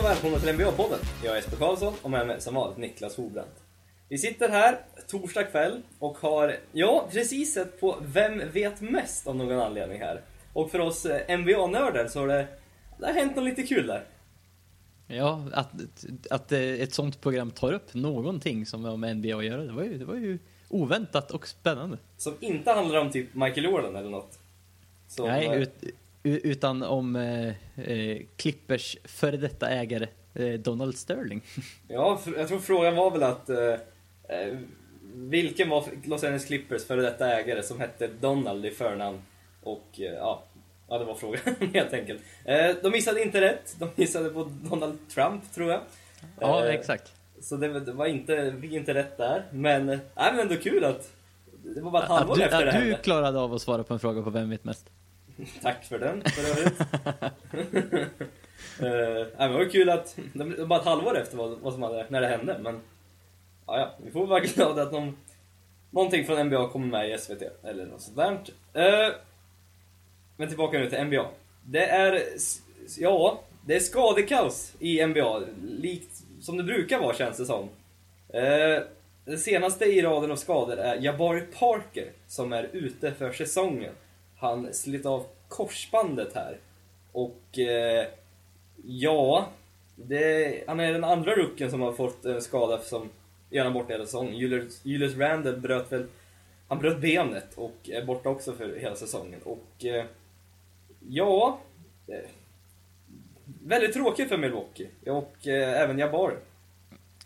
Och välkomna till NBA-podden. Jag är Jesper Karlsson och med mig som vanligt Niklas Horbrandt. Vi sitter här torsdag kväll och har, ja, precis sett på Vem vet mest av någon anledning här. Och för oss eh, NBA-nördar så har det, det har hänt något lite kul där. Ja, att, att eh, ett sånt program tar upp någonting som har med NBA att göra, det var ju, det var ju oväntat och spännande. Som inte handlar om typ Michael Jordan eller något. Som, Nej, eh, ut, utan om eh, eh, Clippers före detta ägare eh, Donald Sterling. ja, jag tror frågan var väl att eh, eh, vilken var Los Angeles Clippers före detta ägare som hette Donald i förnamn? Och ja, ja, det var frågan helt enkelt. de missade inte rätt. De missade på Donald Trump, tror jag. Ja, exakt. Så det, det var inte, fick inte rätt där. Men, nej, men ändå kul att det var bara ett halvår du, efter det hände. Du klarade av att svara på en fråga på Vem vet mest? Tack för den, för övrigt. uh, det var kul att, det var bara ett halvår efter vad, vad som hade, när det hände, men ja, ja, vi får vara glada att någon, någonting från NBA kommer med i SVT, eller något sånt där. Uh, men tillbaka nu till NBA. Det är, ja, det är skadekaos i NBA, likt som det brukar vara känns det som. Uh, den senaste i raden av skador är Jabari Parker, som är ute för säsongen. Han slet av korsbandet här. Och eh, ja, det, han är den andra rucken som har fått en skada som gör borta hela säsongen. Julius, Julius Randle bröt väl, han bröt benet och är borta också för hela säsongen. Och eh, ja, eh, väldigt tråkigt för Milwaukee och eh, även Jabari.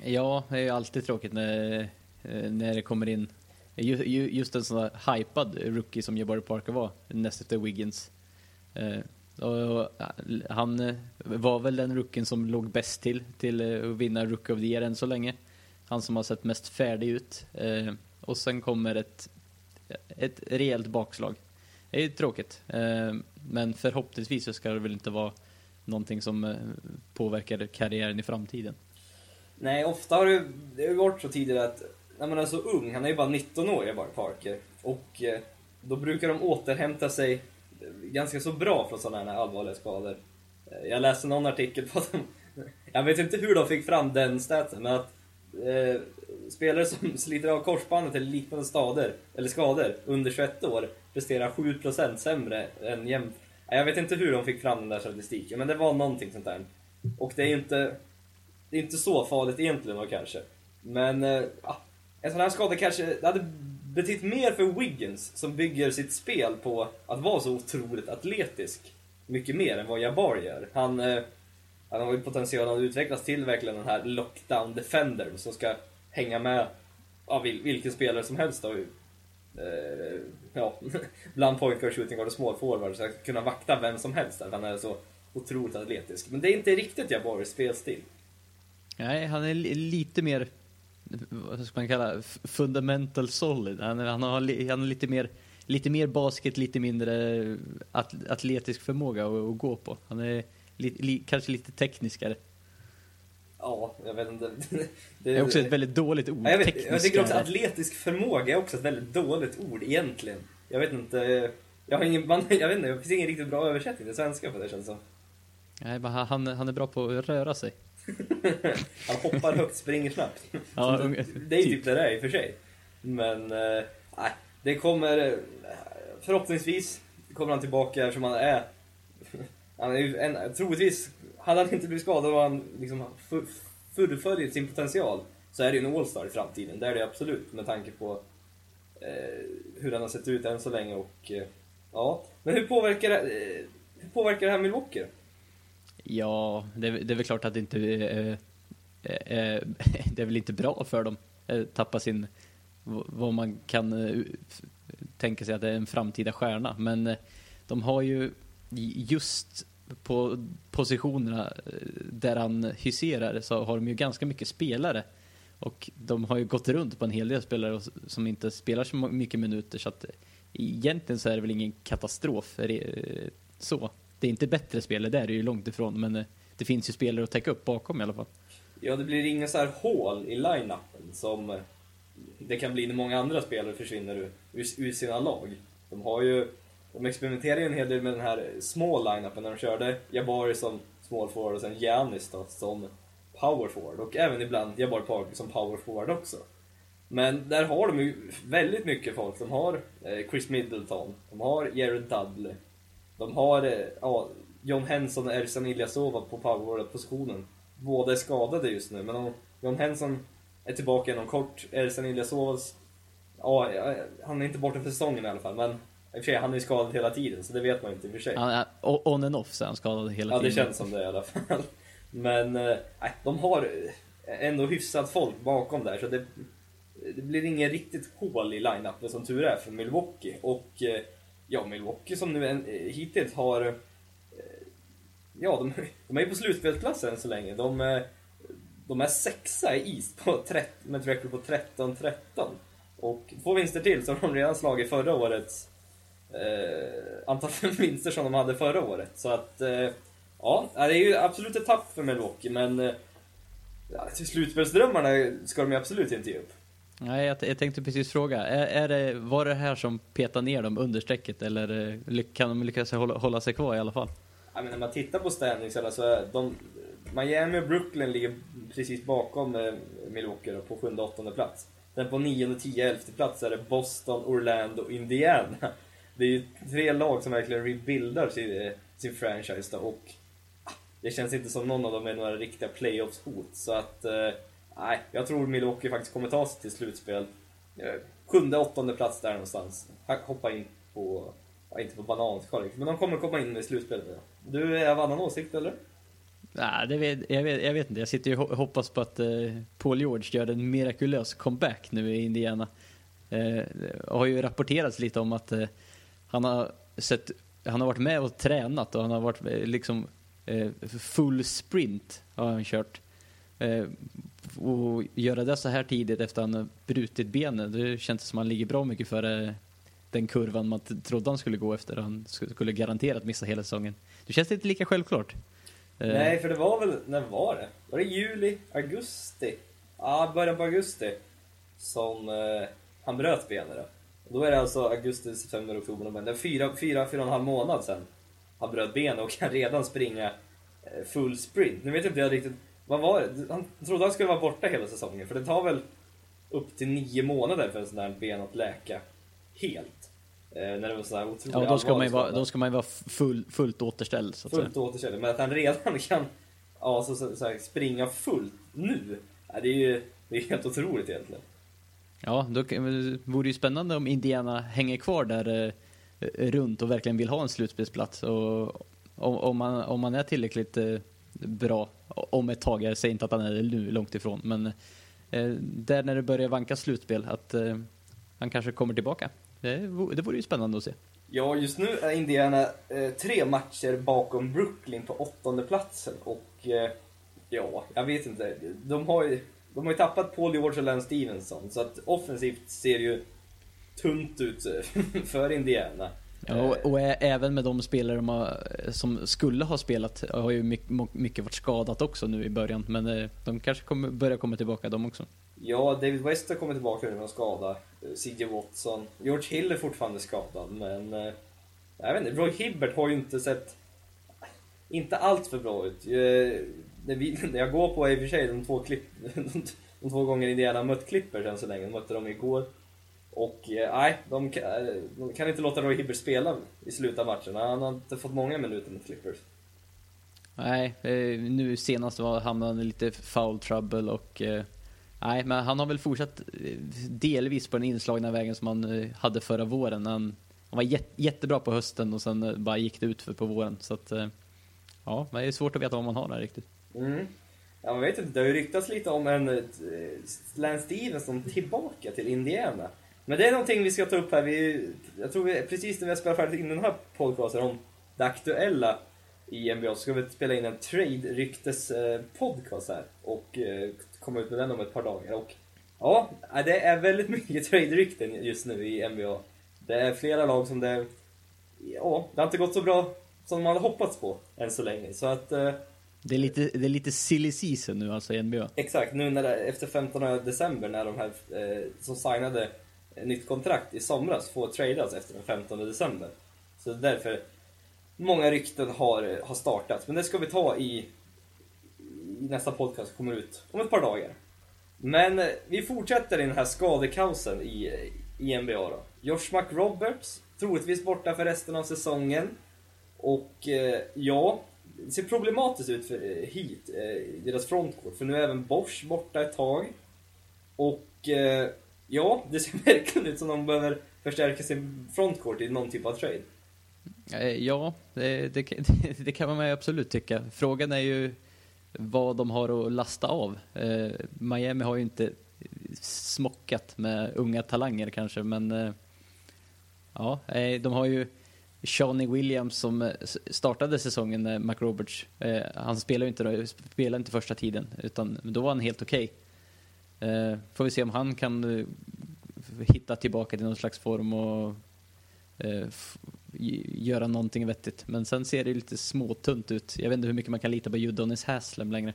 Ja, det är ju alltid tråkigt när, eh, när det kommer in Just en sån där hypad rookie som Jabari Parker var, näst efter Wiggins. Eh, och han eh, var väl den rookien som låg bäst till, till eh, att vinna Rookie of the Year än så länge. Han som har sett mest färdig ut. Och sen kommer ett, ett rejält bakslag. Det är tråkigt. Men förhoppningsvis så ska det väl inte vara någonting som påverkar karriären i framtiden. Nej, ofta har det, det har varit så tidigare att när man är så alltså, ung, han är ju bara 19 år, Jabari Parker. Och eh, då brukar de återhämta sig eh, ganska så bra från sådana här allvarliga skador. Eh, jag läste någon artikel på att de, jag vet inte hur de fick fram den staten, men att eh, spelare som sliter av korsbandet eller liknande skador, eller skador under 21 år presterar 7% sämre än jäm... Jag vet inte hur de fick fram den där statistiken, men det var någonting sånt där. Och det är ju inte, det är inte så farligt egentligen då kanske. Men, eh, en sån här skada kanske det hade betytt mer för Wiggins som bygger sitt spel på att vara så otroligt atletisk. Mycket mer än vad Jabbar gör. Han, eh, han har ju potential att utvecklas till verkligen den här lockdown defender som ska hänga med ja, vilken spelare som helst då. Eh, ja, bland pojkar, shooting guard och small forward. Så kunna vakta vem som helst där. Han är så otroligt atletisk. Men det är inte riktigt Jabbaris spelstil. Nej, han är lite mer vad ska man kalla fundamental solid. Han, han, har, han har lite mer lite mer basket, lite mindre at, atletisk förmåga att, att, gå på. Han är li, li, kanske lite tekniskare. Ja, jag vet inte. Det, det är också ett väldigt dåligt ord. jag, vet, jag tycker också att atletisk förmåga är också ett väldigt dåligt ord egentligen. Jag vet inte. Jag har ingen, man, jag vet inte, det finns ingen riktigt bra översättning till svenska på det känns som. Nej, han, han är bra på att röra sig. Han hoppar högt, springer snabbt. Ja, det är ju typ det där i och för sig. Men, eh, nej. det kommer... Eh, förhoppningsvis kommer han tillbaka eftersom han är... Han är ju en, troligtvis, hade han inte blivit skadad och han liksom fullföljer sin potential så är det ju en All-Star i framtiden. Det är det absolut med tanke på eh, hur han har sett ut än så länge och eh, ja. Men hur påverkar det, eh, hur påverkar det här Milwaukee? Ja, det, det är väl klart att det inte eh, eh, eh det är väl inte bra för dem att tappa sin vad man kan eh, tänka sig att det är en framtida stjärna. Men de har ju just på positionerna där han hyserar så har de ju ganska mycket spelare. Och de har ju gått runt på en hel del spelare som inte spelar så mycket minuter så att egentligen så är det väl ingen katastrof så det är inte bättre spelare, det är det ju långt ifrån, men eh, det finns ju spelare att täcka upp bakom i alla fall. Ja, det blir inga så här hål i line-upen som eh, det kan bli när många andra spelare försvinner ur, ur, sina lag. De har ju, de experimenterar ju en hel del med den här små line-upen när de körde Jabari som small forward och sen Giannis då som power forward och även ibland Jabari Parker som power forward också. Men där har de ju väldigt mycket folk. De har eh, Chris Middleton, de har Jared Dudley, de har eh, ja, John Henson och Ersan Ilyasova på powerforward-positionen. Båda är skadade just nu, men John Henson är tillbaka inom kort. Ersan Ilyasovas, ja, han är inte borta för säsongen i alla fall, men i och för sig, han är skadad hela tiden, så det vet man inte i och för sig. Är on and off så är han skadad hela Ja, det tiden. känns som det i alla fall. Men eh, nej, de har ändå hyfsat folk bakom där, så det, det blir ingen riktigt hål i line-upen som tur är för Milwaukee. Och eh, ja, Milwaukee som nu en, eh, hittills har... Eh, ja, de, de är ju på slutspelsplats än så länge. De, eh, de är sexa i East på 13, med ett record på 13-13. Och två vinster till så har de redan slagit förra årets eh, antal vinster som de hade förra året. Så att, eh, ja, det är ju absolut ett tapp för Milwaukee, men eh, ja, till slutspelsdrömmarna ska de ju absolut inte ge upp. Nej, jag, jag tänkte precis fråga. Är, är det, var det här som petar ner dem under strecket eller eh, kan de lyckas hålla, hålla sig kvar i alla fall? Ja, men när man tittar på standings så är de, Miami och Brooklyn ligger precis bakom eh, Milwaukee då, på sjunde och åttonde plats. Sen på nionde, tio, elfte plats är det Boston, Orlando och Indiana. Det är ju tre lag som verkligen rebuildar sin, eh, sin franchise då, och ah, det känns inte som någon av dem är några riktiga playoffs-hot. Så att, eh, nej, jag tror Milwaukee faktiskt kommer ta sig till slutspel. Eh, sjunde, åttonde plats där någonstans. Hoppa in på, ja, inte på bananskal men de kommer komma in i slutspelet. Du är av annan åsikt eller? Nej, det vet, jag, vet, jag vet inte. Jag sitter ju och hoppas på att eh, Paul George gör en mirakulös comeback nu i Indiana. Eh, det har ju rapporterats lite om att eh, han har sett, han har varit med och tränat och han har varit eh, liksom eh, full sprint har han kört. Eh, och göra det så här tidigt efter att han brutit benet, det känns som att han ligger bra mycket före den kurvan man trodde han skulle gå efter. Han skulle garanterat missa hela säsongen. Det känns inte lika självklart. Eh, Nej, för det var väl, när var det? Var det juli, augusti? Ja, början på augusti. Som eh, han bröt benet då. Då är det alltså augusti, september, oktober, november. Det är fyra, fyra, fyra och en halv månad sedan han bröt benet och kan redan springa eh, full sprint. Nu vet jag inte jag riktigt, vad var det? Han trodde han skulle vara borta hela säsongen, för det tar väl upp till nio månader för en sån där ben att läka helt. Eh, när det var sån här otroligt Ja, då ska, man ju vara, då ska man vara full, fullt återställd. Så att säga. fullt återställd. Men att han redan kan ja, så, så, så här, springa fullt nu, det är ju det är helt otroligt egentligen. Ja, då kan- det vore ju spännande om Indiana hänger kvar där eh, runt och verkligen vill ha en slutspelsplats. Och om, om, man, om man är tillräckligt eh, bra om ett tag, jag säger inte att han är det nu, långt ifrån, men eh, där när det börjar vanka slutspel, att eh, han kanske kommer tillbaka. Det, det vore ju spännande att se. Ja, just nu är Indiana eh, tre matcher bakom Brooklyn på åttonde platsen och eh, ja, jag vet inte. De har ju, de har ju tappat Paul George och Lance Stevenson så att offensivt ser det ju tunt ut eh, för Indiana. Ja, och, och ä- även med de spelare de har, som skulle ha spelat har ju mycket, mycket varit skadat också nu i början, men eh, de kanske kommer, börjar komma tillbaka de också. Ja, David West har kommit tillbaka nu från skada. Eh, CJ Watson. George Hill är fortfarande skadad, men... eh, Jag vet inte, Roy Hibbert har ju inte sett... Inte allt för bra ut. Eh, När, vi, när jag går på i och för sig de två, klipp, de, de två gånger Indiana mött Clippers än så länge, de mötte dem igår. Och eh, nej, de, kan- eh, de kan inte låta Roy Hibbert spela i slutet av matchen. Han har inte fått många minuter mot Clippers. Nej, eh, nu senast var hamnade han i lite foul trouble och nej, men han har väl fortsatt delvis på den inslagna vägen som han hade förra våren. Han, han var jät, jättebra på hösten och sen bara gick det ut för på våren. Så att, ja, men det är svårt att veta vad man har där riktigt. Mm. Ja, man vet inte, det har ju ryktats lite om en Lance Stevenson tillbaka till Indiana. Men det är någonting vi ska ta upp här. Vi, jag tror vi, precis när vi har spelat färdigt in den här podcasten om det aktuella i NBA så ska vi spela in en trade-ryktes-podcast här och eh, komma ut med den om ett par dagar. Och ja, det är väldigt mycket trade-rykten just nu i NBA. Det är flera lag som det... Ja, det har inte gått så bra som man hade hoppats på än så länge. Så att... Eh, Det är lite, det är lite silly season nu alltså i NBA. Exakt, nu när det, efter 15 december när de här eh, som signade Eh, nytt kontrakt i somras får tradas efter den 15 december. Så det är därför många rykten har, har startat. Men det ska vi ta i, i nästa podcast som kommer ut om ett par dagar. Men eh, vi fortsätter i den här skadekaosen i, i NBA då. Josh McRoberts, troligtvis borta för resten av säsongen. Och eh, ja, det ser problematiskt ut för eh, Heat, eh, deras frontcourt. För nu är även Bosch borta ett tag. Och eh, ja, det ser verkligen ut som de behöver förstärka sin frontcourt i någon typ av trade. Eh, ja, det, det, det kan man absolut tycka. Frågan är ju vad de har att lasta av. Eh, Miami har ju inte smockat med unga talanger kanske, men eh, ja, eh, de har ju Shawnee Williams som eh, startade säsongen med McRoberts. Eh, han spelade ju inte, spelade inte första tiden, utan då var han helt okej. Eh, får vi se om han kan eh, hitta tillbaka till någon slags form och eh, göra någonting vettigt. Men sen ser det lite småtunt ut. Jag vet inte hur mycket man kan lita på Judonis Haslem längre.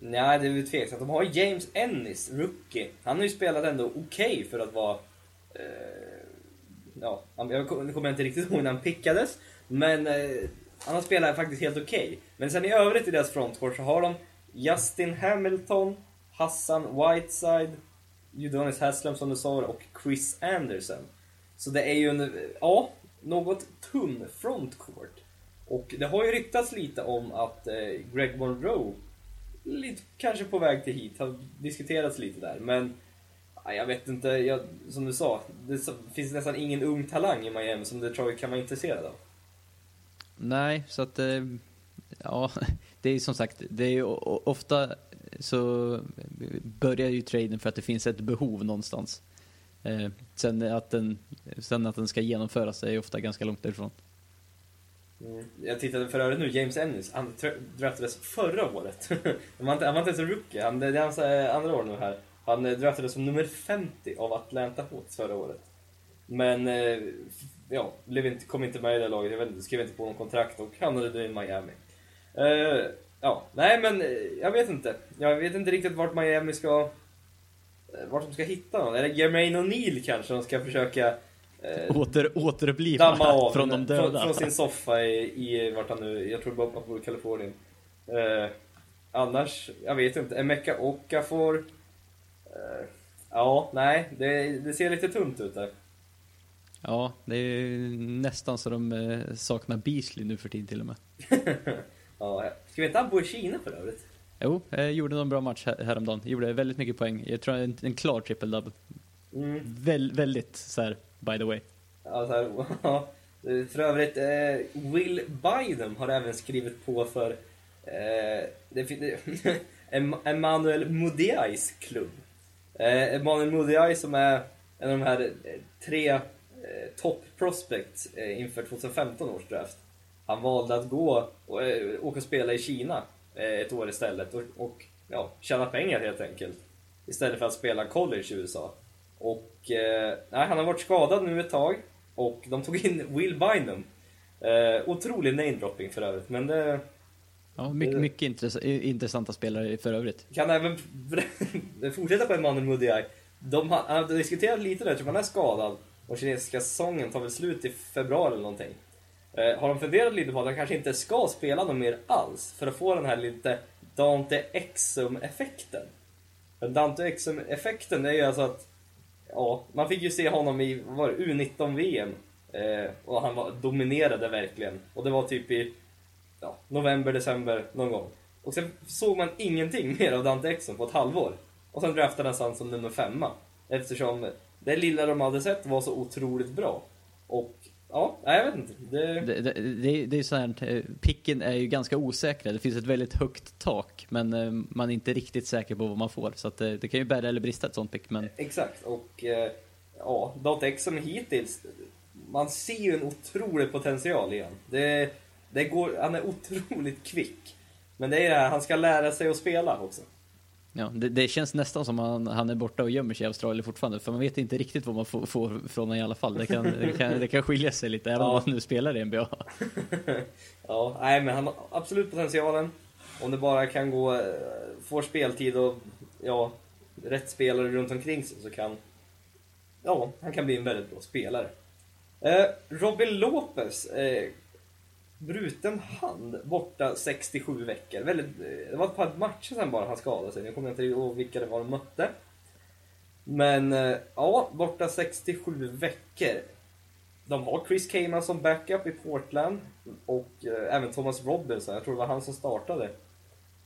Nej, det är väl tveksamt. De har ju James Ennis, rookie. Han har ju spelat ändå okej för att vara... Eh, ja, jag kommer inte riktigt ihåg när han pickades. Men eh, han har spelat faktiskt helt okej. Men sen i övrigt i deras frontcourt så har de Justin Hamilton, Hassan Whiteside, Udonis Haslam som du sa och Chris Anderson. Så det är ju en, ja, något tunn frontcourt. Och det har ju ryktats lite om att eh, Greg Monroe lite, kanske på väg till hit, har diskuterats lite där. Men jag vet inte, jag, som du sa, det finns nästan ingen ung talang i Miami som Detroit kan vara intresserad av. Nej, så att eh, ja, det är som sagt, det är ju ofta så börjar ju traden för att det finns ett behov någonstans. Eh, sen, att den, sen att den ska genomföras är ju ofta ganska långt därifrån. Mm. Jag tittade för övrigt nu, James Ennis, han draftades förra året. han, var inte, han var inte ens en rookie, han, det är hans eh, andra år nu här. Han eh, draftades som nummer 50 av Atlanta Hawks förra året. Men, eh, ja, blev inte, kom inte med i det laget, jag vet, inte, skrev inte på någon kontrakt och hamnade i Miami. Eh, ja, nej men eh, jag vet inte. Jag vet inte riktigt vart Miami ska... eh, Vart de ska hitta någon. Eller Jermaine O'Neal kanske de ska försöka... eh, Åter, återuppliva damma av från de från, döda. från sin soffa i, i vart han nu, jag tror bara han bor i Kalifornien. Eh, annars, jag vet inte. Emeka Okafor. Eh, ja, nej, det, det ser lite tunt ut där. Ja, det är ju nästan så de eh, saknar Beasley nu för tiden till och med. ja, ska vi inte han bo i Kina för övrigt? Jo, eh, gjorde någon bra match här, häromdagen. Gjorde väldigt mycket poäng. Jag tror en, en klar triple-double. Mm. Väl, väldigt så här, by the way. Ja, så här, ja. För övrigt, eh, Will Biden har även skrivit på för eh, det, fin- det, Em- Emmanuel Mudiais klubb. Eh, Emmanuel Mudiay som är en av de här eh, tre eh, top prospects eh, inför 2015 års draft. Han valde att gå och eh, åka och spela i Kina eh, ett år istället och, och ja, tjäna pengar helt enkelt. Istället för att spela college i USA. Och eh, nej, han har varit skadad nu ett tag och de tog in Will Bynum. Eh, otrolig namedropping för övrigt, men det Ja, mycket, mycket intress intressanta spelare för övrigt. kan även fortsätta på Emanuel Mudiay. De har, han har diskuterat lite där, eftersom han är skadad och kinesiska säsongen tar väl slut i februari eller någonting. Eh, har de funderat lite på att de kanske inte ska spela någon mer alls för att få den här lite Dante Exum-effekten? Dante Exum-effekten är ju alltså att Ja, man fick ju se honom i var U19-VM. Eh, och han var, dominerade verkligen. Och det var typ i ja, november, december någon gång. Och sen såg man ingenting mer av Dante Exum på ett halvår. Och sen draftades han som nummer femma. Eftersom det lilla de hade sett var så otroligt bra. Och ja, nej, jag vet inte. Det, Det, det, det, det är så här, eh, picken är ju ganska osäkra. Det finns ett väldigt högt tak, men eh, man är inte riktigt säker på vad man får. Så det, det kan ju bära eller brista ett sånt pick, men Exakt, och eh, ja, Dante Exum hittills, man ser ju en otrolig potential i honom. Det, det går, han är otroligt kvick. Men det är det här, han ska lära sig att spela också. Ja, det, det känns nästan som han, han är borta och gömmer sig i Australien fortfarande. För man vet inte riktigt vad man får, får från honom i alla fall. Det kan, det kan, det kan skilja sig lite, även Ja. om han nu spelar i NBA. ja, nej men han har absolut potentialen. Om det bara kan gå, eh, får speltid och ja, rätt spelare runt omkring sig så kan, ja, han kan bli en väldigt bra spelare. Eh, Robin Lopez, eh, bruten hand borta 67 veckor. Väldigt, eh, det var ett par matcher sen bara han skadade sig. Jag kommer inte ihåg vilka det var de mötte. Men eh, ja, borta 67 veckor. De har Chris Kaman som backup i Portland och eh, även Thomas Robinson. Jag tror det var han som startade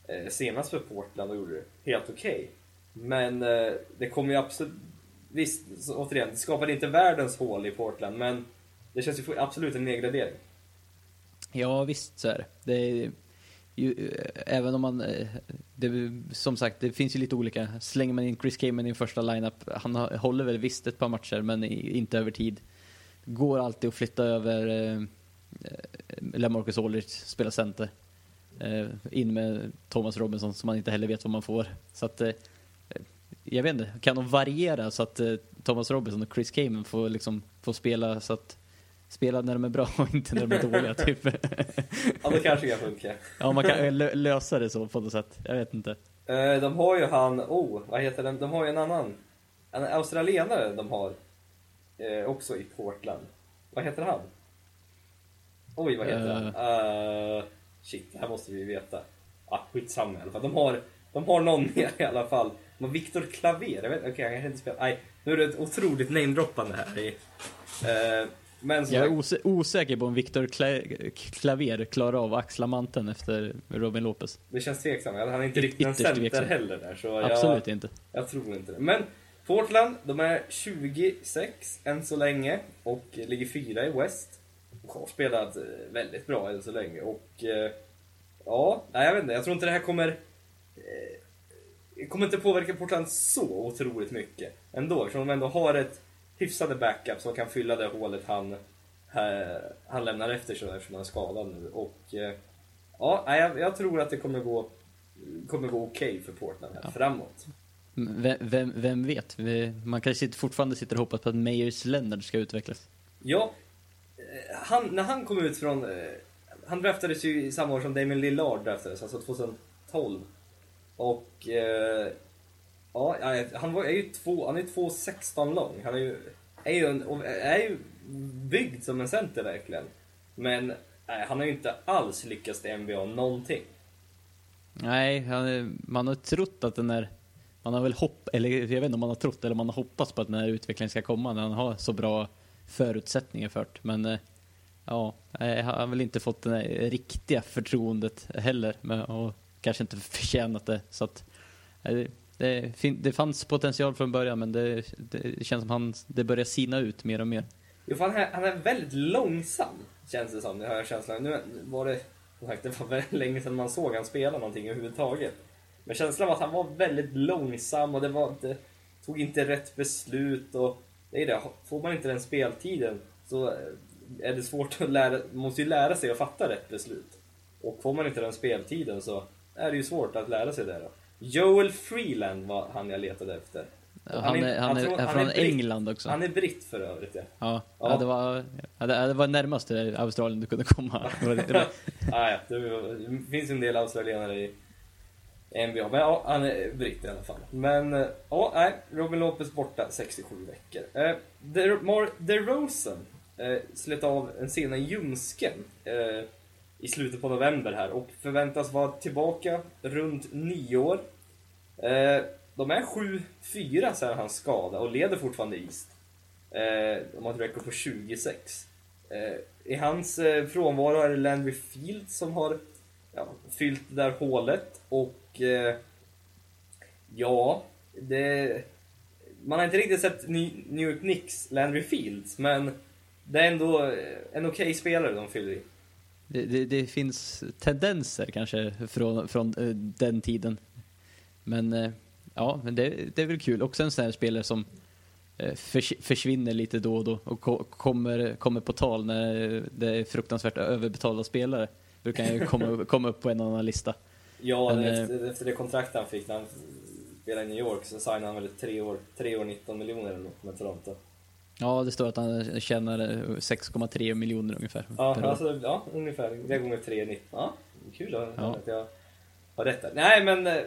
eh, senast för Portland och gjorde det helt okej. Okay. Men eh, det kommer ju absolut... Visst, återigen, det skapade inte världens hål i Portland, men det känns ju absolut en nedgradering. Ja, visst så är det. det är ju, eh, även om man... Eh, det, som sagt, det finns ju lite olika. Slänger man in Chris Kamen i första lineup, han håller väl visst ett par matcher, men inte över tid. Går alltid att flytta över eh, eh LaMarcus Aldrich, spela center. Eh, in med Thomas Robinson som man inte heller vet vad man får. Så att, eh, jag vet inte, kan de variera så att eh, Thomas Robinson och Chris Kamen får, liksom, får spela så att spela när de är bra och inte när de är dåliga typ. ja, det kanske kan funka. ja, man kan lösa det så på något sätt. Jag vet inte. Eh, de har ju han, oh, vad heter den? De har ju en annan, en australienare de har eh, också i Portland. Vad heter han? Oj, vad heter uh... han? Uh, shit, det här måste vi veta. Ah, skitsamma i alla fall. De har, de har någon mer i alla fall. De har Viktor Klaver, jag vet okej, okay, han kanske inte spelar. Nej, nu är det ett otroligt namedroppande här. I, uh, men jag är os osäker på om Viktor Klaver klarar av att axla manteln efter Robin Lopez. Det känns tveksamt. Han är inte riktigt en center tveksam. heller där. Så Absolut jag, inte. Jag tror inte det. Men Portland, de är 26 än så länge och ligger fyra i West. Och har spelat eh, väldigt bra än så länge och eh, ja, nej, jag vet inte. Jag tror inte det här kommer eh, det kommer inte påverka Portland så otroligt mycket ändå, eftersom de ändå har ett hyfsade backup som kan fylla det hålet han, han lämnar efter sig eftersom han är skadad nu. Och eh, ja, jag, jag tror att det kommer gå, kommer gå okej okay för Portland här ja. framåt. Vem, vem, vem, vet? Man kanske fortfarande sitter och hoppas på att Meyers Leonard ska utvecklas. Ja, eh, han, när han kom ut från... Eh, han draftades ju i samma år som Damien Lillard draftades, alltså 2012. Och eh, Ja, han var, är ju två, han är 2,16 lång. Han är ju, är ju, en, är ju byggd som en center verkligen. Men nej, han har ju inte alls lyckats i NBA någonting. Nej, man har trott att den är... Man har väl hopp, eller jag vet inte om man har trott eller man har hoppats på att den här utvecklingen ska komma när han har så bra förutsättningar för det. Men eh, ja, eh, han har väl inte fått det riktiga förtroendet heller och kanske inte förtjänat det. Så att, eh, det, det fanns potential från början men det, det känns som han, det börjar sina ut mer och mer. Jo, för han är, han är väldigt långsam, känns det som. Det har jag känslan. Nu var det, som sagt, det var väldigt länge sedan man såg han spela någonting överhuvudtaget. Men känslan var att han var väldigt långsam och det var inte, tog inte rätt beslut och det är det, får man inte den speltiden så är det svårt att lära, man måste ju lära sig att fatta rätt beslut. Och får man inte den speltiden så är det ju svårt att lära sig det då. Joel Freeland var han jag letade efter. Han, är, han, är, han är från är England också. Han är britt för övrigt ja. Ja, ja. ja det, var, ja, det var närmaste Australien du kunde komma. ah, ja, det finns en del australienare i NBA, men ja, han är britt i alla fall. Men ja, nej, Robin Lopez borta 67 veckor. Eh, DeRozan eh, slet av en sena ljumsken eh, i slutet på november här och förväntas vara tillbaka runt nyår. Eh, de är 7-4 sen hans skada och leder fortfarande East. Eh, de har ett record på 26. Eh, I hans eh, frånvaro är det Landry Field som har ja, fyllt det där hålet och eh, ja, det... Man har inte riktigt sett New York Knicks Landry Fields, men det är ändå eh, en okej okay spelare de fyller i. Det, det, det, finns tendenser kanske från, från eh, den tiden. Men uh, ja, men det, det är väl kul. Också en sån här spelare som förs, försvinner lite då och då och ko kommer, kommer på tal när det är fruktansvärt överbetalda spelare. Brukar ju komma, komma upp på en annan lista. Ja, men, efter, efter, det kontrakt han fick när han spelade i New York så signade han väl tre år, tre år 19 miljoner eller något med Toronto. Ja, det står att han tjänar 6,3 miljoner ungefär. Ja, alltså, ja ungefär. Det gånger 3, Ja, kul att ja. att jag har rätt där. Nej, men eh,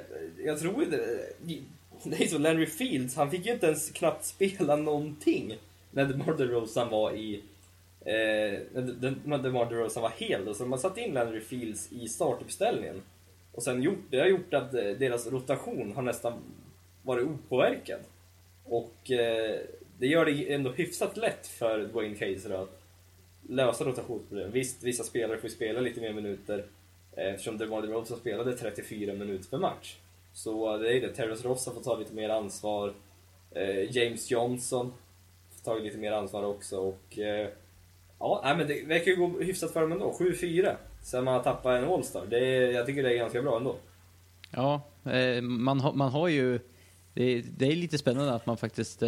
jag tror inte... Eh, det är så, Larry Fields, han fick ju inte ens knappt spela någonting när DeMar DeRozan var i, eh, när DeMar DeRozan var hel. Då, så man satte satt in Larry Fields i startuppställningen. Och sen gjort, det har gjort att eh, deras rotation har nästan varit opåverkad. Och eh, det gör det ändå hyfsat lätt för Dwayne Kaiser att lösa rotationsproblem. Visst, vissa spelare får spela lite mer minuter Eh, eftersom DeMar DeRozan spelade 34 minuter per match. Så eh, det är det. Terrence Ross har fått ta lite mer ansvar. Eh, James Johnson har ta lite mer ansvar också. Och, ja, men det verkar ju gå hyfsat för dem ändå. 7-4 sen man har tappat en All-star. Det jag tycker det är ganska bra ändå. Ja, man, har, man har ju... Det, det, är lite spännande att man faktiskt...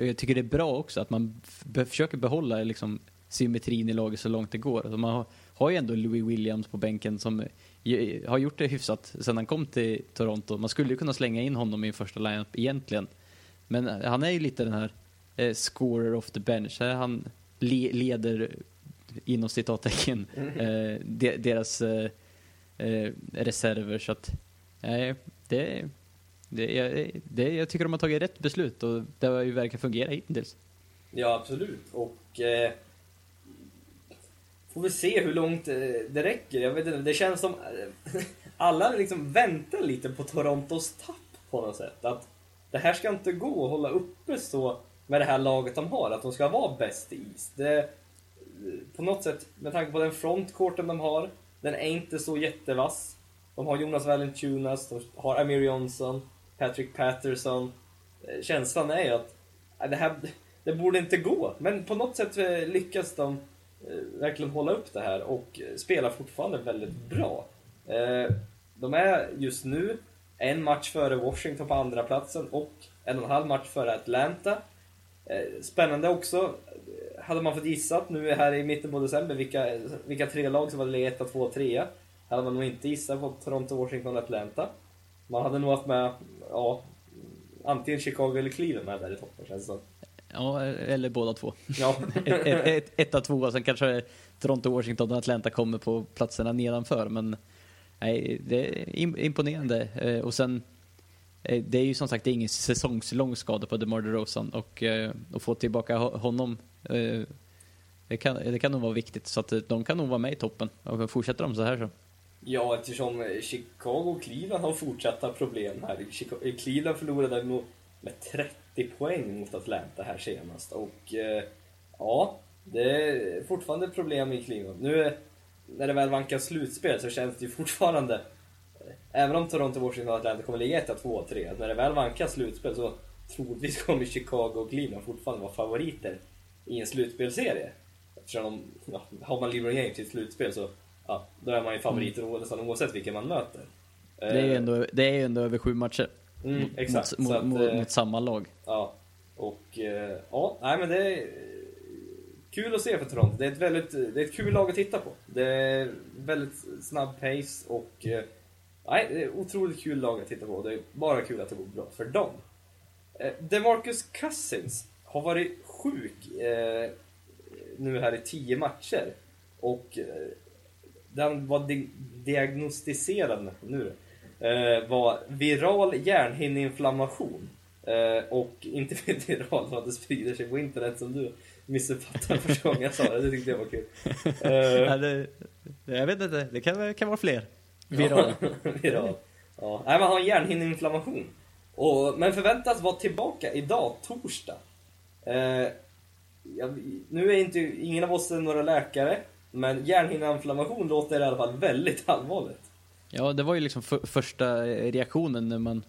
Jag tycker det är bra också att man försöker behålla liksom, symmetrin i laget så långt det går. Alltså man har, har ju ändå Louis Williams på bänken som har gjort det hyfsat sen han kom till Toronto. Man skulle ju kunna slänga in honom i första lineup egentligen. Men han är ju lite den här eh, scorer of the bench. Han le leder inom citattecken mm. eh, de, deras eh, eh, reserver. Så att, nej, det, det, det, jag tycker de har tagit rätt beslut och det har ju verkligen fungerat hittills. Ja, absolut. Och eh, får vi se hur långt eh, det räcker. Jag vet inte, det känns som eh, alla liksom väntar lite på Torontos tapp på något sätt. Att det här ska inte gå att hålla uppe så med det här laget de har, att de ska vara bäst i is. Det, eh, på något sätt, med tanke på den frontcourten de har, den är inte så jättevass. De har Jonas Valentunas, de har Amir Johnson, Patrick Patterson. Känslan är ju att det här det borde inte gå, men på något sätt lyckas de Eh, verkligen hålla upp det här och spelar fortfarande väldigt bra. Eh, de är just nu en match före Washington på andra platsen och en och en halv match före Atlanta. Eh, spännande också, hade man fått gissat nu här i mitten på december vilka, vilka tre lag som hade legat 1, 2, 3 hade man nog inte gissat på Toronto, Washington och Atlanta. Man hade nog haft med, ja, antingen Chicago eller Cleveland med där i toppen känns det som. Ja, eller båda två. Ja. ett, ett, ett, etta, tvåa, sen kanske Toronto, Washington och Atlanta kommer på platserna nedanför. Men nej, det är imponerande. Eh, och sen, eh, det är ju som sagt ingen säsongslång skada på DeMar DeRozan och eh, att få tillbaka honom det kan, det kan nog vara viktigt. Så att de kan nog vara med i toppen. Och fortsätter de så här så. Ja, eftersom Chicago och Cleveland har fortsatta problem här. Cleveland förlorade med 30 30 poäng mot Atlanta här senast. Och eh, ja, det är fortfarande problem i Cleveland. Nu när det väl vankas slutspel så känns det ju fortfarande, eh, även om Toronto, Washington och Atlanta kommer ligga 1, 2, 3, när det väl vankas slutspel så troligtvis kommer Chicago och Cleveland fortfarande vara favoriter i en slutspelserie. Eftersom de, ja, har man LeBron James i ett slutspel så ja, då är man ju favoriter mm. nästan oavsett vilken man möter. Det är ju ändå, det är ändå över sju matcher. Mm, exakt. Mot, att, mot, eh, mot, samma lag. Ja. Och eh, ja, nej men det är kul att se för Toronto. Det är ett väldigt, det är ett kul lag att titta på. Det är väldigt snabb pace och eh, nej, det är otroligt kul lag att titta på. Det är bara kul att det går bra för dem. DeMarcus Cousins har varit sjuk eh, nu här i tio matcher. Och eh, den var di diagnostiserad nu var viral hjärnhinneinflammation. Eh, och inte viral för att det sprider sig på internet som du missuppfattade första gången jag sa det. Det tyckte jag var kul. Eh, ja, det, jag vet inte, det kan, kan vara fler. Viral. viral. Ja. Nej, man har en hjärnhinneinflammation. Och, men förväntas vara tillbaka idag, torsdag. Eh, jag, nu är inte ingen av oss några läkare, men hjärnhinneinflammation låter i alla fall väldigt allvarligt. Ja, det var ju liksom för, första reaktionen när man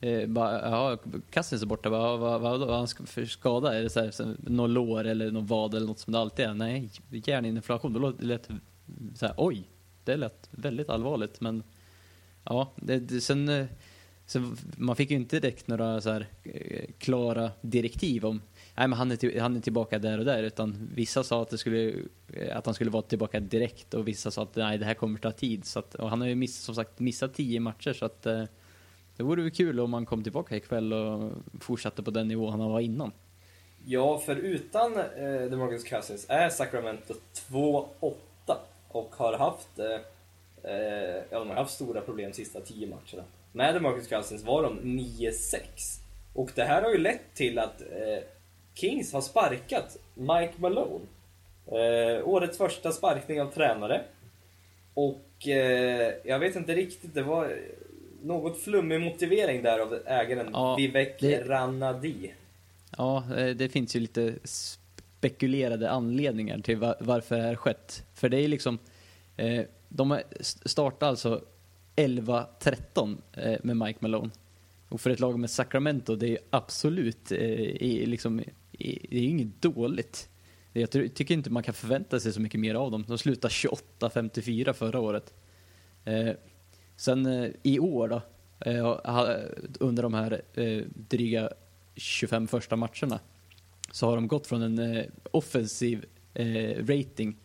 eh, bara, ja, Cousins är borta, vad, vad, vad, vad han för skada? Är det så här, någon lår eller någon vad eller något som det alltid är? Nej, hjärninflammation, då lät det lät så här, oj, det lät väldigt allvarligt, men ja, det, det, sen, eh, sen, man fick ju inte direkt några så här eh, klara direktiv om nej men han är, till, han är tillbaka där och där, utan vissa sa att, det skulle, eh, att han skulle vara tillbaka direkt och vissa sa att nej, det här kommer ta tid. Så att, och han har ju miss, som sagt missat tio matcher så att eh, det vore väl kul om han kom tillbaka ikväll och fortsatte på den nivå han var innan. Ja, för utan eh, DeMarcus Cousins är Sacramento 2-8 och har haft, eh, eh, ja, de har haft stora problem de sista tio matcherna. Med DeMarcus Cousins var de 9-6. Och det här har ju lett till att eh, Kings har sparkat Mike Malone. Eh, årets första sparkning av tränare. Och eh, jag vet inte riktigt, det var något flummig motivering där av ägaren Ja, Vivek det- Ranadi. Ja, eh, det finns ju lite spekulerade anledningar till va- varför det här skett. För det är liksom, eh, de har st- startat alltså 11-13 eh, med Mike Malone. Och för ett lag med Sacramento, det är absolut, eh, i, liksom, det är ju inget dåligt. Jag tycker inte man kan förvänta sig så mycket mer av dem. De slutade 28-54 förra året. Eh, sen eh, i år då, eh, under de här eh, dryga 25 första matcherna, så har de gått från en eh, offensiv eh, rating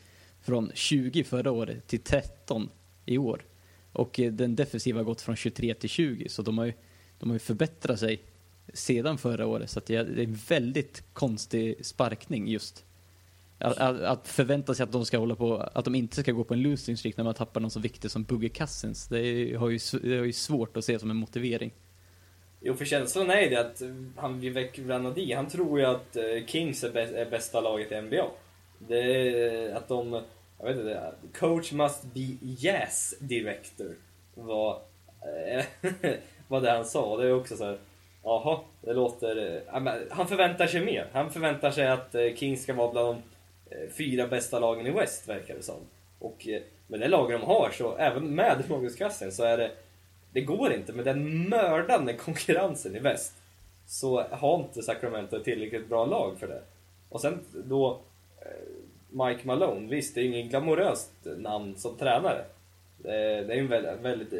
från 20 förra året till 13 i år. Och eh, den defensiva har gått från 23 till 20, så de har ju, de har ju förbättrat sig sedan förra året. Så att det är det är en väldigt konstig sparkning just. Att, att, att förvänta sig att de ska hålla på, att de inte ska gå på en losing streak när man tappar någon så viktig som Bugge Cousins, det är, har ju, det är ju svårt att se som en motivering. Jo, för känslan är ju det att han Vivek Ranadi, han tror ju att eh, Kings är, bäst, är bästa laget i NBA. Det är att de, jag vet inte, coach must be yes director var, eh, var det han sa. Det är också så här, jaha, det låter, eh, han förväntar sig mer. Han förväntar sig att eh, Kings ska vara bland de eh, fyra bästa lagen i West, verkar det som. Och med det laget de har, så även med Marcus Cousins, så är det det går inte med den mördande konkurrensen i väst. Så har inte Sacramento ett tillräckligt bra lag för det. Och sen då Mike Malone, visst det är ingen glamoröst namn som tränare. Det är, ju en väldigt, väldigt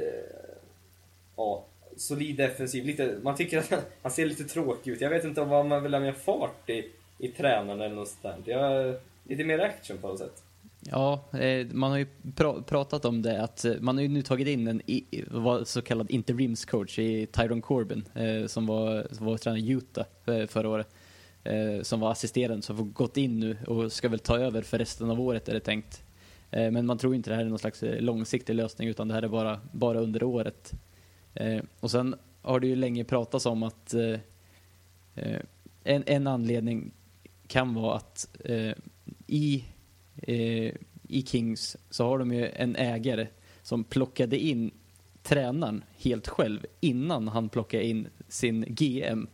ja, solid defensiv. Lite, man tycker att han, han ser lite tråkig ut. Jag vet inte om man vill ha mer fart i, i tränaren eller något sånt där. Jag, lite mer action på något sätt. Ja, eh, man har ju pra pratat om det att eh, man har ju nu tagit in en så kallad interimscoach i Tyron Corbin eh, som var, som var tränare i Utah förra året. Som var assisterande som har gått in nu och ska väl ta över för resten av året är det tänkt. Men man tror inte det här är någon slags långsiktig lösning utan det här är bara, bara under året. Eh, och sen har det ju länge pratats om att eh, eh, en, en anledning kan vara att eh, i eh, i Kings så har de ju en ägare som plockade in tränaren helt själv innan han plockade in sin GM.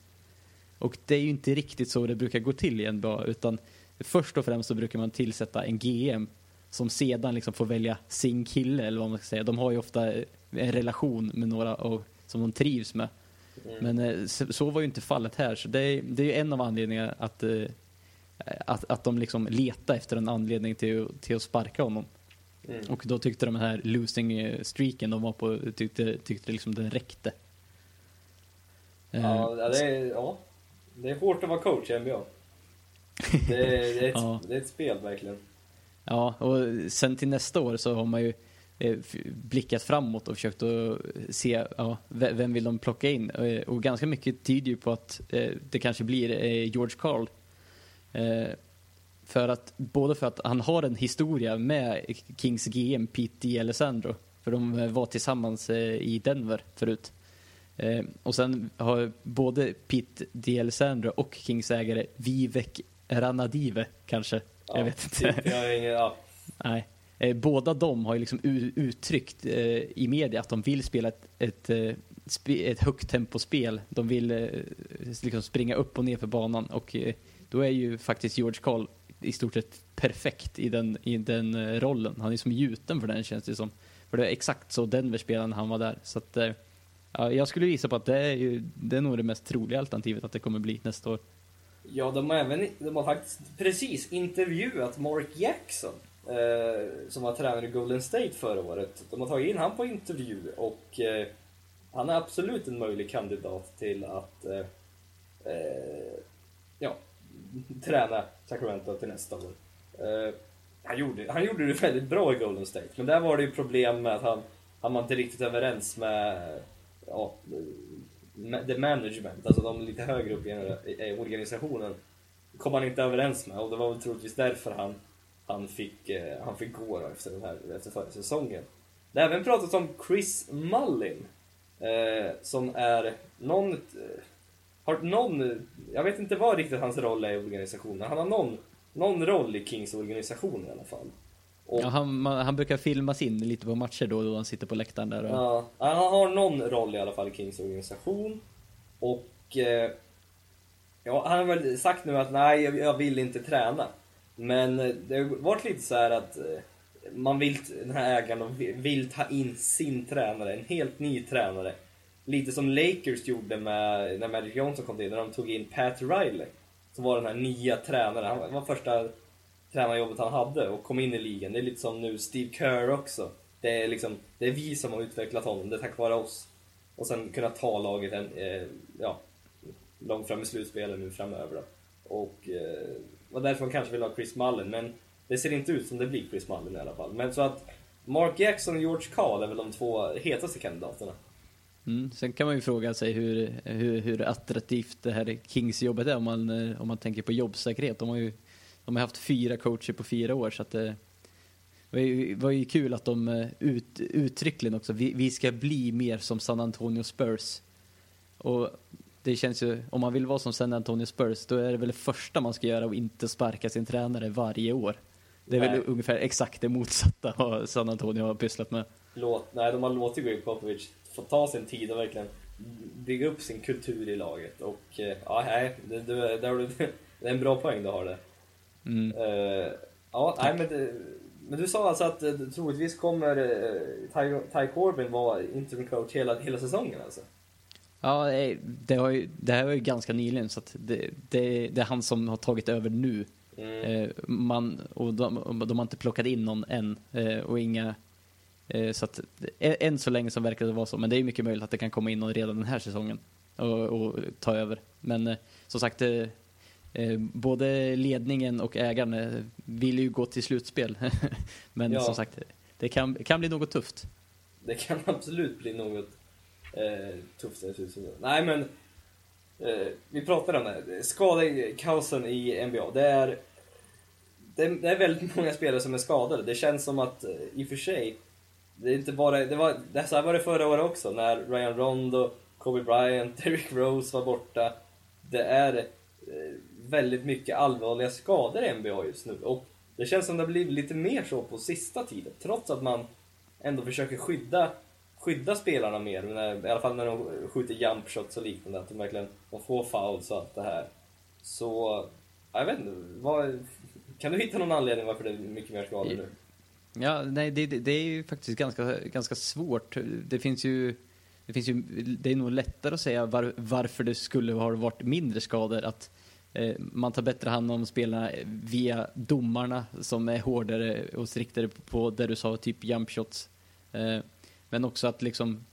Och det är ju inte riktigt så det brukar gå till i NBA utan först och främst så brukar man tillsätta en GM som sedan liksom får välja sin kille eller vad man ska säga. De har ju ofta eh, en relation med några och, som de trivs med. Men eh, så, var ju inte fallet här så det är, det är en av anledningarna att eh, att, att de liksom letar efter en anledning till, till att sparka honom. Mm. Och då tyckte de den här losing eh, streaken de var på, tyckte, tyckte liksom den räckte. Ja, det är, ja, det är hårt att vara coach i NBA. Det är, det är, ett, Ja. det är ett spel verkligen. Ja, och sen till nästa år så har man ju blickat framåt och försökt att se ja, ve- vem vill de plocka in. Eh, Och ganska mycket tyder ju på att eh, det kanske blir eh, George Karl. Eh, För att, både för att han har en historia med Kings GM Pete DiAlessandro. För de eh, var tillsammans eh, i Denver förut. Eh, Och sen har både Pete DiAlessandro och Kings ägare Vivek Ranadive kanske. Ja, Jag vet inte. jag ingen, ja. Nej. Eh, båda de har ju liksom uttryckt eh, i media att de vill spela ett, ett, eh, ett högt tempospel. De vill eh, liksom springa upp och ner för banan och eh, då är ju faktiskt George Karl i stort sett perfekt i den, i den eh, rollen. Han är som gjuten för den känns det som. För det är exakt så Denver spelade när han var där. Så att, eh, ja, jag skulle visa på att det är, ju, det är nog det mest troliga alternativet att det kommer bli nästa år. ja, de har även de har faktiskt precis intervjuat Mark Jackson. Eh, som var tränare i Golden State förra året. De har tagit in han på intervju och eh, han är absolut en möjlig kandidat till att eh, eh ja, träna Sacramento till nästa år. Eh, han, gjorde, han gjorde det väldigt bra i Golden State, men där var det ju problem med att han, han var inte riktigt överens med ja, the management, alltså de lite högre upp i, i organisationen kom han inte överens med och det var väl troligtvis därför han, han, fick, eh, han fick gå då efter, den här, efter förra säsongen. Det har även pratats om Chris Mullin, eh, som är någon... Eh, har någon, jag vet inte vad riktigt hans roll är i organisationen, han har någon, någon roll i Kings organisation i alla fall. Och, ja, han, man, han brukar filmas in lite på matcher då, då han sitter på läktaren där. Och... Ja, han har någon roll i alla fall i Kings organisation. Och eh, ja, han har väl sagt nu att nej, jag, jag vill inte träna. Men eh, det har varit lite så att eh, man vill, den här ägaren vill ta in sin tränare, en helt ny tränare. Lite som Lakers gjorde med, när Magic Johnson kom till, när de tog in Pat Riley. Som var den här nya tränaren, han var första tränarjobbet han hade och kom in i ligan. Det är lite som nu Steve Kerr också. Det är, liksom, det är vi som har utvecklat honom, det är tack vare oss. Och sen kunna ta laget en, eh, ja, långt fram i slutspelet nu framöver. Då. Och eh, var därför man kanske vill ha Chris Mullen, men det ser inte ut som det blir Chris Mullen i alla fall. Men så att Mark Jackson och George Karl är väl de två hetaste kandidaterna. Mm, sen kan man ju fråga sig hur, hur, hur attraktivt det här Kings-jobbet är om man, eh, om man tänker på jobbsäkerhet. De har ju de har haft fyra coacher på fyra år så att eh, det var ju, var ju kul att de eh, ut, uttryckligen också, vi, vi ska bli mer som San Antonio Spurs. Och det känns ju, om man vill vara som San Antonio Spurs, då är det väl det första man ska göra och inte sparka sin tränare varje år. Det är nej. väl ungefär exakt det motsatta vad San Antonio har pysslat med. Låt, nej, de har låtit Greg Popovich få ta sin tid och verkligen bygga upp sin kultur i laget. Och eh, ja, nej, det, det, det, det är en bra poäng du har där. Mm. Uh, ja, nej, men, det, men du sa alltså att uh, troligtvis kommer uh, Ty, Ty Corbin vara interim coach hela, hela säsongen alltså? Ja, det, har ju, det här var ju ganska nyligen så det, det, det är han som har tagit över nu. Mm. man, och de, de har inte plockat in någon än och inga så att än så länge så verkar det vara så, men det är mycket möjligt att det kan komma in någon redan den här säsongen och, och ta över. Men som sagt, Eh, både ledningen och ägaren eh, vill ju gå till slutspel. Men ja. som sagt, det kan, kan bli något tufft. Det kan absolut bli något eh, tufft i slutspelet. Nej men, eh, vi pratade om det. Skadekaosen i NBA. Det är, det är, det är väldigt många spelare som är skadade. Det känns som att, eh, i och för sig, det är inte bara, det var, det så här var det förra året också när Ryan Rondo, Kobe Bryant, Derrick Rose var borta. Det är eh, väldigt mycket allvarliga skador i NBA just nu. Och det känns som det har blivit lite mer så på sista tiden, trots att man ändå försöker skydda, skydda spelarna mer. När, eh, I alla fall när de skjuter jump shots och liknande, att de verkligen de får fouls och allt det här. Så, jag vet inte, vad, kan du hitta någon anledning varför det är mycket mer skador nu? Ja, nej, det, det är ju faktiskt ganska, ganska svårt. Det finns ju det, finns ju, det är nog lättare att säga var, varför det skulle ha varit mindre skador. Att Eh, man tar bättre hand om spelarna via domarna som är hårdare och striktare på det du sa, typ jump shots. Eh, men också att liksom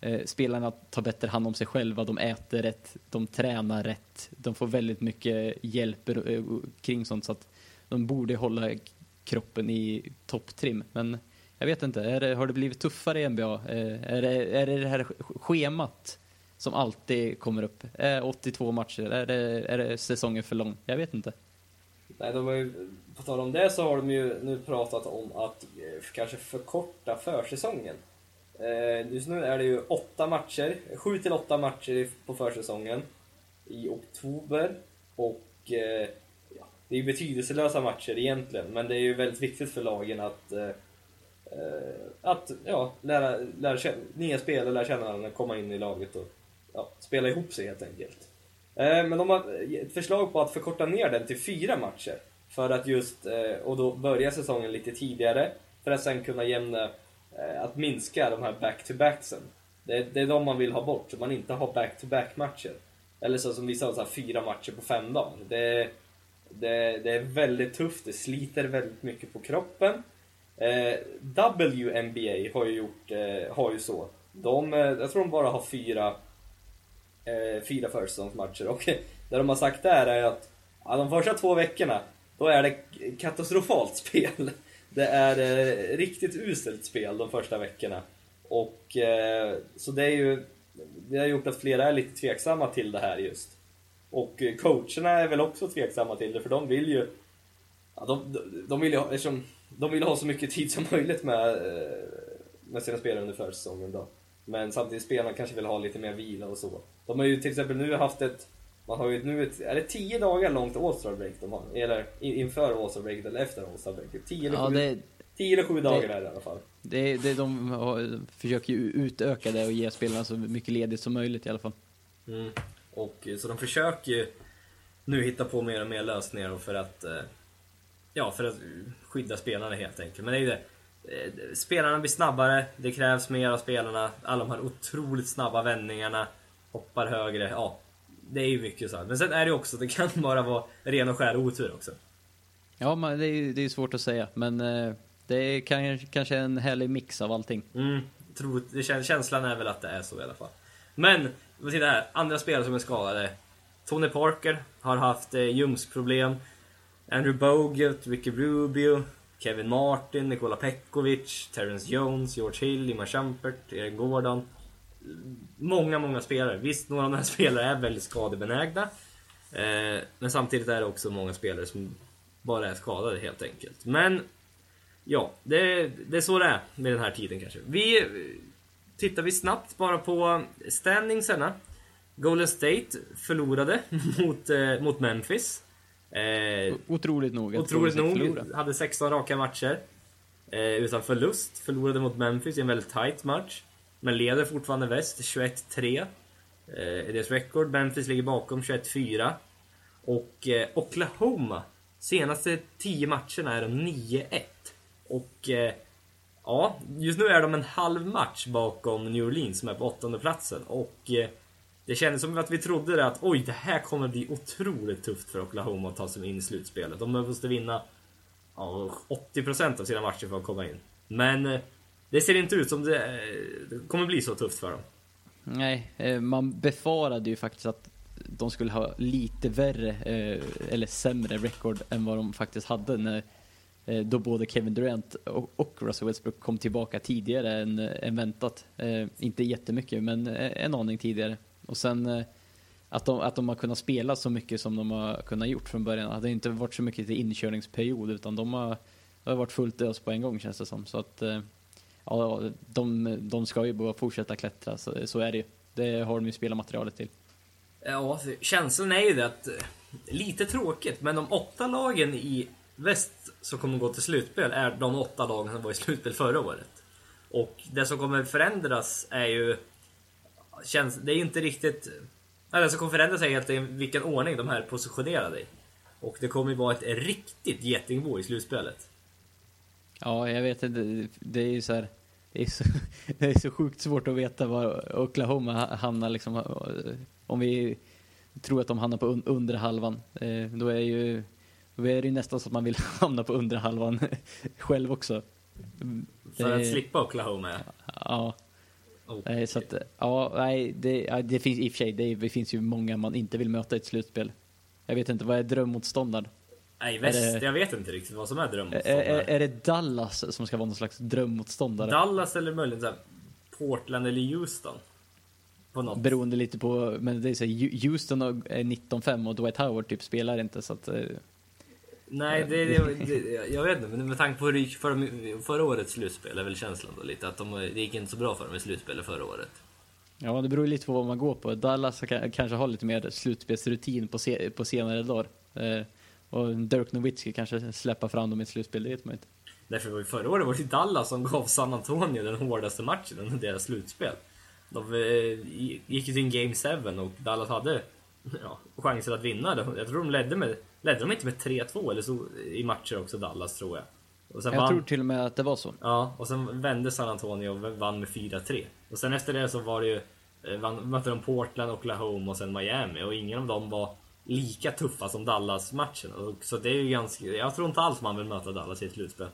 eh, spelarna tar bättre hand om sig själva, de äter rätt, de tränar rätt, de får väldigt mycket hjälp eh, kring sånt så att de borde hålla kroppen i topptrim. Men jag vet inte, det, har det blivit tuffare i NBA? Eh, är det, är det det här schemat som alltid kommer upp. Eh, 82 matcher, är det, är det säsongen för lång? Jag vet inte. Nej, de har ju, på tal om det så har de ju nu pratat om att eh, kanske förkorta försäsongen. Eh, just nu är det ju åtta matcher, sju till åtta matcher på försäsongen i oktober. Och eh, ja, det är ju betydelselösa matcher egentligen, men det är ju väldigt viktigt för lagen att eh, eh att ja, lära, lära känna, nya spelare, lära känna varandra, komma in i laget och ja, spela ihop sig helt enkelt. Eh, men de har ett förslag på att förkorta ner den till fyra matcher. För att just, eh, och då börja säsongen lite tidigare, för att sen kunna jämna, Eh, att minska de här back-to-backsen. Det, det är de man vill ha bort, så man inte har back-to-back matcher. Eller så som vissa har, så här, fyra matcher på fem dagar. Det, det, det, är väldigt tufft, det sliter väldigt mycket på kroppen. Eh, WNBA har ju gjort, eh, har ju så. De, eh, jag tror de bara har fyra eh, fyra försäsongsmatcher. Och det de har sagt där är att ja, de första två veckorna, då är det katastrofalt spel. Det är eh, riktigt uselt spel de första veckorna. Och eh, så det är ju, det har gjort att flera är lite tveksamma till det här just. Och eh, coacherna är väl också tveksamma till det, för de vill ju ja, de, de, de, vill ju ha, eftersom, de vill ha så mycket tid som möjligt med, eh, med sina spelare under försäsongen då. Men samtidigt spelarna kanske vill ha lite mer vila och så. De har ju till exempel nu haft ett man har ju nu ett, är det 10 dagar långt All-Star break de har? Eller inför All-Star break eller efter All-Star break? 10 eller 7 Ja, det, 10 eller 7 dagar är det i alla fall. det, det, de har, försöker ju utöka det och ge spelarna så mycket ledigt som möjligt i alla fall. Mm. Och, eh, så de försöker ju nu hitta på mer och mer lösningar för att, eh, ja, för att skydda spelarna helt enkelt. Men det är ju det. eh, Spelarna blir snabbare, det krävs mer av spelarna. Alla de här otroligt snabba vändningarna, hoppar högre. Ja, det är ju mycket så. Men sen är det också, det kan bara vara ren och skär otur också. Ja, men det är ju det är svårt att säga, men eh, det är kan, kanske en härlig mix av allting. Mm, tror, det kän, känslan är väl att det är så i alla fall. Men, vad titta här. Andra spelare som är skadade. Tony Parker har haft eh, ljumskproblem. Andrew Bogut, Ricky Rubio, Kevin Martin, Nikola Pekovic, Terrence Jones, George Hill, Iman Shumpert, Eric Gordon. Många, många spelare. Visst, några av de här spelarna är väldigt skadebenägna. Eh, men samtidigt är det också många spelare som bara är skadade helt enkelt. Men Ja, det, det är så det är med den här tiden kanske. Vi tittar vi snabbt bara på standingsarna. Golden State förlorade mot, eh, mot Memphis. Eh, Otroligt nog. otroligt nog hade 16 raka matcher. Eh, utan förlust. Förlorade mot Memphis i en väldigt tight match. Men leder fortfarande väst, 21-3. Eh, deras record. Memphis ligger bakom, 21-4. Och eh, Oklahoma, senaste 10 matcherna är de 9-1. Och eh, ja, just nu är de en halv match bakom New Orleans som är på åttonde platsen. Och eh, det kändes som att vi trodde det att oj, det här kommer bli otroligt tufft för Oklahoma att ta sig in i slutspelet. De måste vinna ja, 80% av sina matcher för att komma in. Men eh, det ser inte ut som det, eh, det kommer bli så tufft för dem. Nej, eh, man befarade ju faktiskt att de skulle ha lite värre, eh, eller sämre rekord än vad de faktiskt hade när då både Kevin Durant och, Russell Westbrook kom tillbaka tidigare än, än väntat. Inte jättemycket, men en aning tidigare. Och sen att, de, att de har kunnat spela så mycket som de har kunnat gjort från början. Det har inte varit så mycket till inkörningsperiod, utan de har, har varit fullt ös på en gång känns det som. Så att, eh, ja, de, de ska ju bara fortsätta klättra, så, så är det ju. Det har de ju spelarmaterialet till. Ja, alltså, känslan är ju det att eh, lite tråkigt, men de åtta lagen i väst som kommer gå till slutspel är de åtta lagen som var i slutspel förra året. Och det som kommer förändras är ju... Känns, det är inte riktigt... Nej, det som kommer förändras är helt enkelt vilken ordning de här är positionerade i. Och det kommer ju vara ett riktigt getingbo i slutspelet. Ja, jag vet inte. Det är ju så här. Det är så, det är så sjukt svårt att veta var Oklahoma hamnar liksom. Om vi tror att de hamnar på un, undre halvan. Eh, då är ju då är det ju nästan så att man vill hamna på undre halvan själv också. För att slippa Oklahoma. ja. Och, nej, så att, ja, nej, det, det finns i och för sig, det, det finns ju många man inte vill möta i ett slutspel. Jag vet inte, vad är drömmotståndaren? Nej, väst, det- jag vet inte riktigt vad som är Är, är, drömmotståndare. är det Dallas som ska vara någon slags drömmotståndare? Dallas eller möjligen så här Portland eller Houston. På något. Beroende lite på, men det är så här, Houston är 19-5 och Dwight Howard typ spelar inte så att... eh, Nej, det, det, det, jag vet inte, men med tanke på hur det gick för, förra årets slutspel är väl känslan då lite att de, det gick inte så bra för dem i slutspelet förra året. Ja, det beror lite på vad man går på. Dallas kan, kanske har lite mer slutspelsrutin på, se, på senare dagar. Och Dirk Nowitzki kanske släppa fram dem i ett slutspel, det vet man inte. Därför var ju förra året var det Dallas som gav San Antonio den hårdaste matchen under deras slutspel. De eh, gick ju till en Game 7 och Dallas hade ja, chanser att vinna. Jag tror de ledde med, ledde de inte med 3-2 eller så i matcher också Dallas tror jag. Jag vann- tror till och med att det var så. Ja, och sen vände San Antonio och vann med 4-3. Och sen efter det så var det ju, eh, vann, mötte de Portland, Oklahoma och sen Miami och ingen av dem var lika tuffa som Dallas-matchen. Så det är ju ganska, jag tror inte alls man vill möta Dallas i ett slutspel.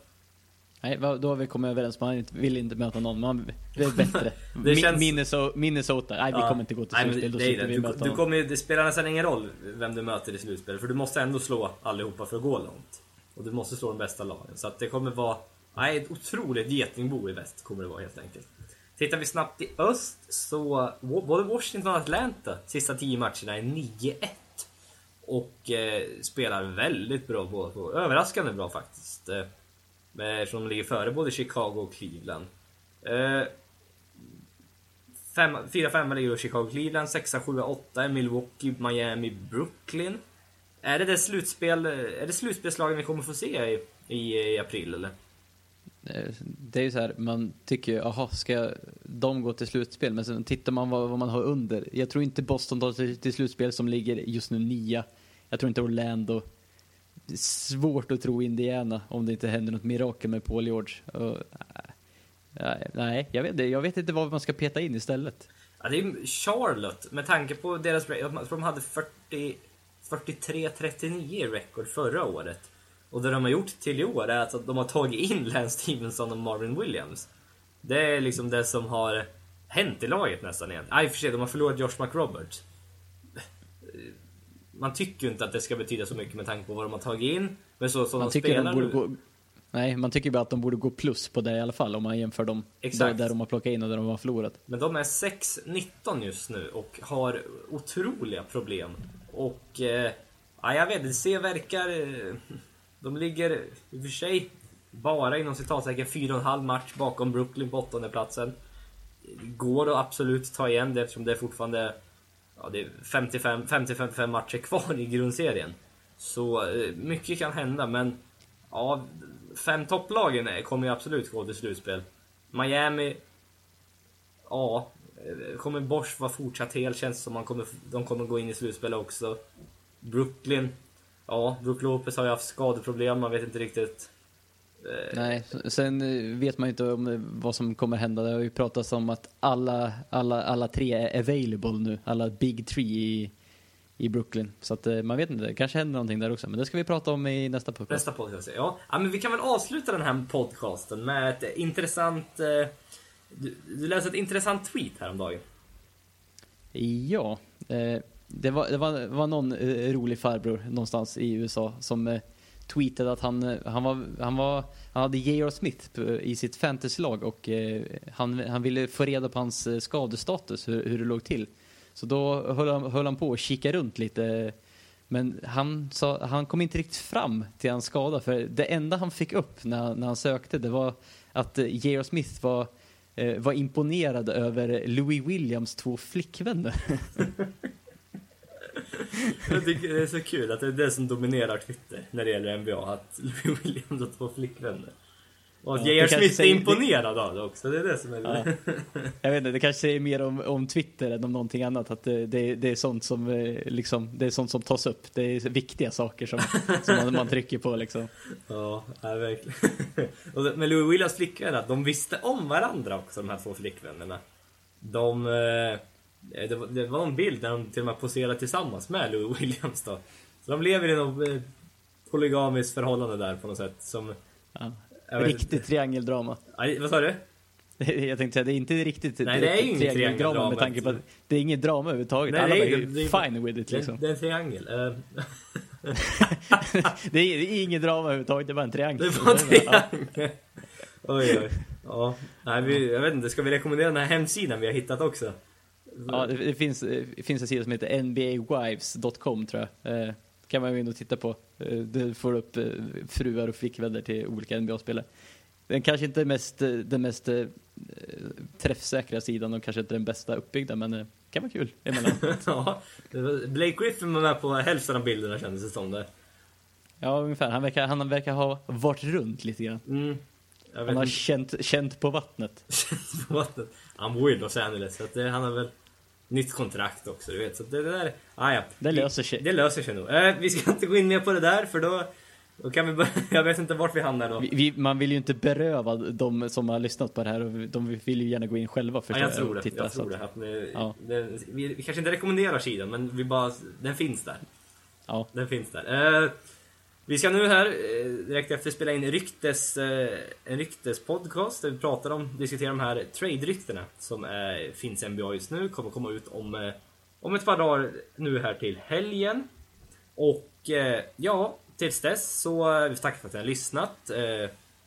Nej, då har vi kommit överens. Man vill inte möta någon. Man det är bättre. Det känns- Minnesota, Minnesota. Nej, vi kommer inte gå till Nej, slutspel. Då det, är det. Du, du kommer, det spelar nästan ingen roll vem du möter i slutspel för du måste ändå slå allihopa för att gå långt. Och du måste slå de bästa lagen. Så att det kommer vara nej, ett otroligt getingbo i väst kommer det vara helt enkelt. Tittar vi snabbt i öst så både Washington och Atlanta sista 10 matcherna är 9-1. Och eh, spelar väldigt bra båda två. Överraskande bra faktiskt. Eh, eh, eftersom de ligger före både Chicago och Cleveland. Eh, 4-5 ligger då Chicago, Cleveland. 6 7 8 är Milwaukee, Miami, Brooklyn. Är det det slutspel, är det slutspelslagen vi kommer få se i, i, i april eller? Eh, det är ju så här, man tycker ju, jaha, ska de gå till slutspel? Men sen tittar man vad, vad man har under. Jag tror inte Boston tar sig till slutspel som ligger just nu nia. Jag tror inte Orlando. Det är svårt att tro Indiana om det inte händer något mirakel med Paul George. Och, eh, eh, nej, jag vet, jag vet inte vad man ska peta in istället. Ja, det är Charlotte, med tanke på deras... Jag tror de hade 43-39 i rekord förra året. Och det de har gjort till i år är att de har tagit in Lance Stevenson och Marvin Williams. Det är liksom det som har hänt i laget nästan igen. Nej, för sig, de har förlorat Josh McRoberts. Man tycker ju inte att det ska betyda så mycket med tanke på vad de har tagit in. Men så som man de spelar de nu. Gå, nej, man tycker bara att de borde gå plus på det i alla fall om man jämför dem där, där de har plockat in och där de har förlorat. Men de är 6-19 just nu och har otroliga problem. Och... Eh, ja, jag vet inte, det verkar... De ligger i och för sig bara inom citatsäcken 4,5 match bakom Brooklyn på åttonde platsen. Det går att absolut ta igen det eftersom det är fortfarande ja, det är 50-55 matcher kvar i grundserien. Så eh, mycket kan hända men ja, fem topplagen eh, kommer ju absolut gå till slutspel. Miami, ja, eh, kommer Bosch vara fortsatt hel känns som man kommer, de kommer gå in i slutspel också. Brooklyn, Ja, Brook Lopez har ju haft skadeproblem, man vet inte riktigt. Eh, Nej, sen eh, vet man ju inte om eh, vad som kommer hända. Det har ju pratats om att alla, alla, alla tre är available nu, alla big three i, i Brooklyn. Så att man vet inte, det kanske händer någonting där också. Men det ska vi prata om i nästa podcast. Nästa podcast, ja. ja men vi kan väl avsluta den här podcasten med ett intressant... Du, du läste ett intressant tweet häromdagen. Ja. Eh, det var, det var, var någon eh, rolig farbror någonstans i USA som eh, tweetade att han, eh, han, var, han, var, han hade J.R. Smith i sitt fantasylag och eh, han, han ville få reda på hans eh, skadestatus, hur, hur det låg till. Så då höll han, höll han på att kika runt lite. Men han, sa, han kom inte riktigt fram till hans skada för det enda han fick upp när, när han sökte det var att J.R. Smith var, var imponerad över Louis Williams två flickvänner. Jag tycker det är så kul att det är det som dominerar Twitter när det gäller NBA. Att Louis Williams har två flickvänner. Och att ja, J.R. Smith är imponerad det... av det också. Det är det som är ja. Jag vet inte, det kanske säger mer om, om Twitter än om någonting annat. Att det, det, det, är sånt som, eh, liksom, det är sånt som tas upp. Det är viktiga saker som, som man, man trycker på liksom. Ja, ja verkligen. Och med Louis Williams flickvänner, de visste om varandra också de här två flickvännerna. De... Eh Eh, det var, det var någon bild där de till och med poserade tillsammans med Louis Williams då. Så de lever i något eh, polygamiskt förhållande där på något sätt. Som, ja. Riktigt triangeldrama. Aj, vad sa du? Jag tänkte säga, det är inte riktigt Nej, det är ju inget triangeldrama med tanke på att det är inget drama överhuvudtaget. Nej, Alla är ju fine with it liksom. Det, det är en triangel. Uh. det, är, det är inget drama överhuvudtaget, det är bara en triangel. Det är bara en triangel. oj, oj. Ja. Nej, vi, jag vet inte, ska vi rekommendera den här hemsidan vi har hittat också? Ja, det, det, finns, det finns en sida som heter nbawives.com tror jag. Eh, kan man gå in och titta på. Eh, det får upp eh, fruar och flickvänner till olika NBA-spelare. Den kanske inte är mest, eh, den mest eh, träffsäkra sidan och kanske inte den bästa uppbyggda, men det kan vara kul ja, Blake Griffin var med på hälften av bilderna kändes det som det. Ja, ungefär. Han verkar, han verkar ha varit runt lite grann. Mm. Han har känt, känt på vattnet. på vattnet. Han bor i Los Angeles, så att det, han har väl nytt kontrakt också, du vet. Så det, där, ah, ja. Det löser sig. Det löser sig nog. Eh, vi ska inte gå in mer på det där, för då, då kan vi börja, Jag vet inte vart vi hamnar då. Vi, vi, man vill ju inte beröva de som har lyssnat på det här, och de vill ju gärna gå in själva förstår ja, jag. tror det. Titta, jag tror det. Att ni, ja. det, vi, vi, kanske inte rekommenderar sidan, men vi bara, den finns där. Ja. Den finns där. Eh, vi ska nu här eh, direkt efter spela in ryktes, eh, en ryktespodcast där vi pratar om, diskuterar de här trade-ryktena som är, finns i NBA just nu. Kommer komma ut om, om ett par dagar nu här till helgen. Och ja, tills dess så vi får tacka för att ni har lyssnat.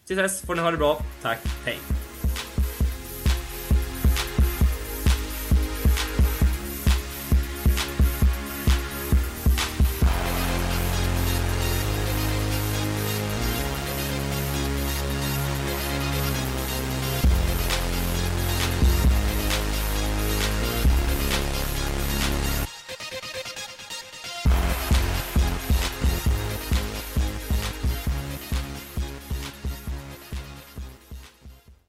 Tills dess får ni ha det bra. Tack, hej!